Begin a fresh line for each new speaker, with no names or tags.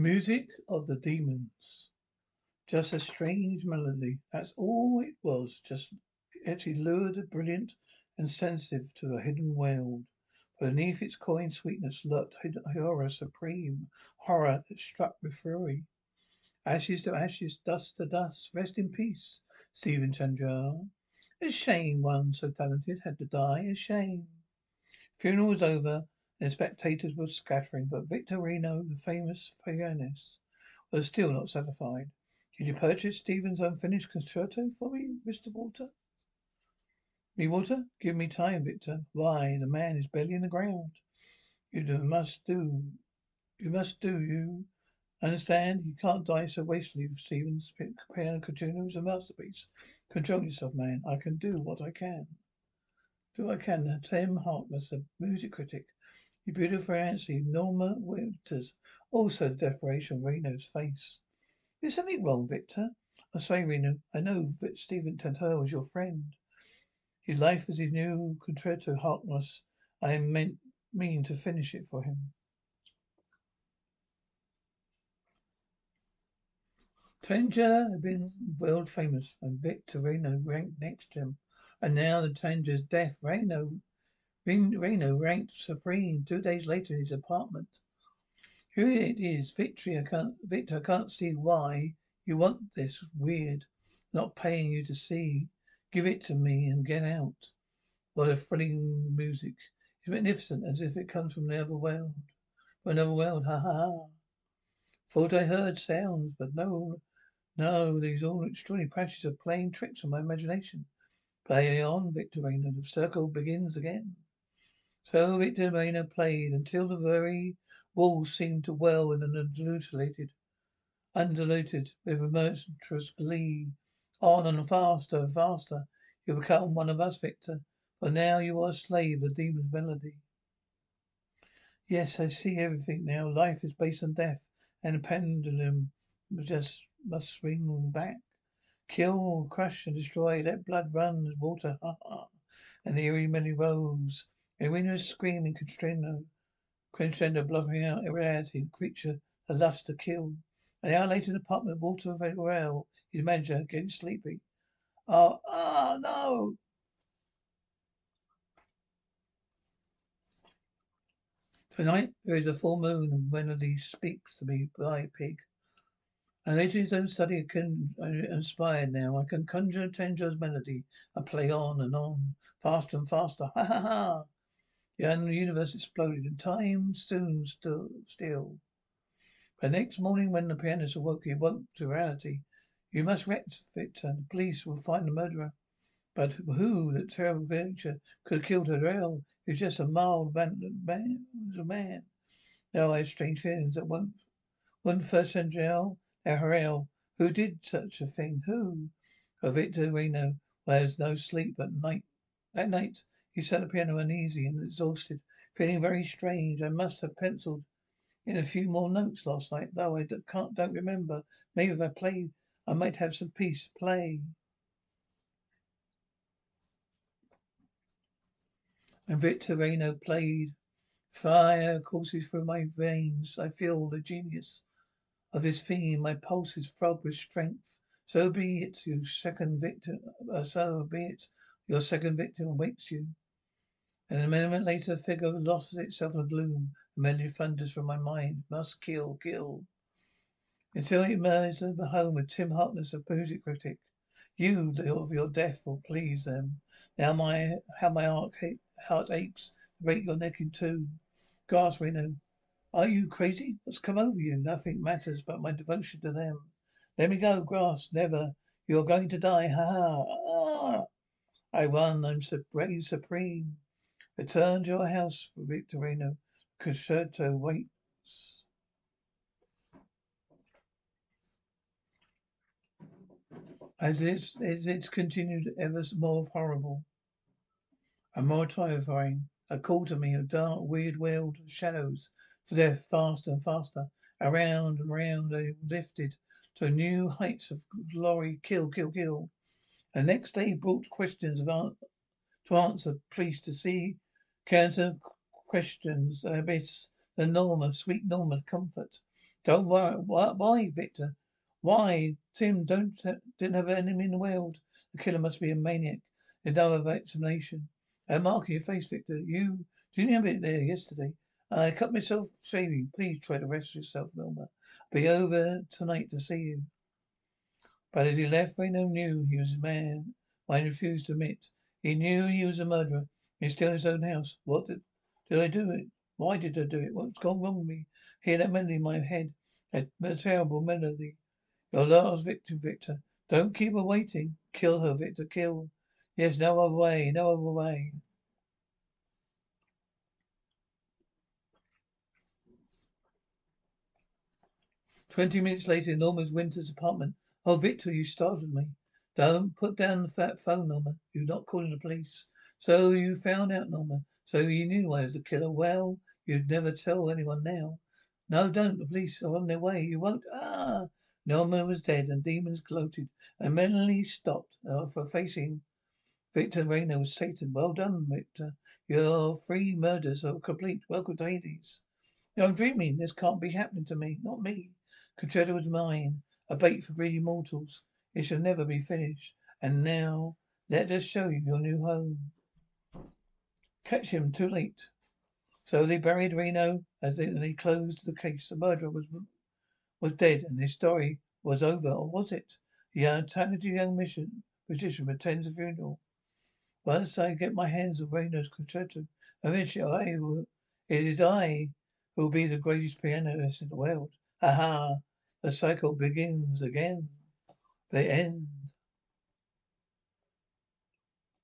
Music of the demons. Just a strange melody. That's all it was. Just actually lured, brilliant, and sensitive to a hidden world. Beneath its coin sweetness lurked horror supreme, horror that struck with fury. Ashes to ashes, dust to dust. Rest in peace, Stephen Chandler. A shame one so talented had to die. A shame. Funeral was over and spectators were scattering, but Victor Reno, the famous pianist, was still not satisfied. Did you purchase Stephen's unfinished concerto for me, Mr. Walter? Me, Walter? Give me time, Victor. Why, the man is barely in the ground. You do, must do. You must do. You understand? You can't die so wastefully. Stephen's piano concerto is a masterpiece. Control yourself, man. I can do what I can. Do what I can. Tim Harkness, a music critic, you beautiful Nancy, Norma Winters. Also the desperation on Reno's face. Is something wrong, Victor? I'm sorry, Reno. I know that Stephen Tantor was your friend. His life was his new concerto, Harkness. I meant mean to finish it for him. Tanger had been world famous, and Victor Reno ranked next to him. And now the Tanger's death, Reno Reno ranked supreme two days later in his apartment. Here it is, Victory. I can't, Victor, I can't see why you want this. Weird. Not paying you to see. Give it to me and get out. What a thrilling music. It's magnificent, as if it comes from another world. From another world. Ha ha ha. Thought I heard sounds, but no, no, these all extraordinary patches are playing tricks on my imagination. Play on, Victor Reno. The circle begins again. So Victor Reno played until the very walls seemed to well and undulated, undulated with a monstrous glee. On and faster, faster. You become one of us, Victor. For now you are a slave of the demon's melody. Yes, I see everything now. Life is based on death, and the pendulum just must swing back. Kill, crush, and destroy. Let blood run as water. Ha ha. And the eerie melody rose. Irina is screaming, crescendo, crescendo, blocking out reality, creature, a lust to kill. An hour later in the apartment, Walter Varel, his manager, getting sleepy. Oh, ah, oh, no! Tonight there is a full moon, and when Melody speaks to me by pig. And later his own study can uh, inspired now. I can conjure Tanger's melody and play on and on, faster and faster. Ha ha ha! The universe exploded, and time soon stood still. But next morning, when the pianist awoke, he awoke to reality. You must Victor. And the police will find the murderer. But who, that terrible creature, could have killed Harel? He was just a mild man. man a man. Now I have strange feelings that won't, wouldn't first jail. Harel, who did such a thing? Who? For Victor Reno wears no sleep at night. That night, he sat at the piano uneasy and exhausted, feeling very strange. I must have penciled in a few more notes last night, though I can't, don't remember. Maybe if I played, I might have some peace play. And Victor Reno played. Fire courses through my veins. I feel the genius of his theme. My pulses throb with strength. So be it, you second victim. Uh, so be it. Your second victim awaits you. And a moment later, the figure lost itself in gloom. A melody thunders from my mind. Must kill, kill. Until it emerged at the home of Tim Harkness, a music critic. You, the of your death, will please them. Now my, how my heart, aches to break your neck in two. Gasp, Reno. Are you crazy? What's come over you? Nothing matters but my devotion to them. Let me go, Grass. Never. You are going to die. Ha ha. Ah. I won. I'm supreme. Return to your house for Victor Concerto waits. As it's, as it's continued ever more horrible and more terrifying, a call to me, of dark, weird world shadows, to death faster and faster. Around and round they lifted to new heights of glory. Kill, kill, kill. And next day brought questions of to answer, please to see Cancer questions the abyss, the norm of sweet norm of comfort. Don't worry. Why, why Victor? Why? Tim don't uh, didn't have an enemy in the world. The killer must be a maniac. There's no other explanation. A mark on your face, Victor. You didn't have it there yesterday. I cut myself shaving. Please try to rest yourself, Wilma. Be over tonight to see you. But as he left, Reno knew he was a man. Why refused to admit. He knew he was a murderer. He's still in his own house. What did, did I do it? Why did I do it? What's gone wrong with me? Hear that melody in my head. That terrible melody. Your last victim, Victor. Don't keep her waiting. Kill her, Victor. Kill. Yes, no other way. No other way. Twenty minutes later, in Norma Winter's apartment. Oh, Victor, you startled me. Don't put down the fat phone, Norma. You're not calling the police. So you found out, Norma. So you knew I was the killer. Well, you'd never tell anyone now. No, don't. The police are on their way. You won't. Ah! Norma was dead, and demons gloated, and Melanie stopped uh, for facing Victor Reno was Satan. Well done, Victor. Your three murders are complete. Welcome to Hades. I'm dreaming. This can't be happening to me. Not me. Concerto was mine, a bait for greedy mortals. It shall never be finished. And now, let us show you your new home. Catch him too late. So they buried Reno as they, they closed the case. The murderer was was dead, and his story was over, or was it? The talented young mission musician attends the funeral. Once I get my hands on Reno's concerto, eventually I will, it is I who will be the greatest pianist in the world. Ha ha! The cycle begins again. The end.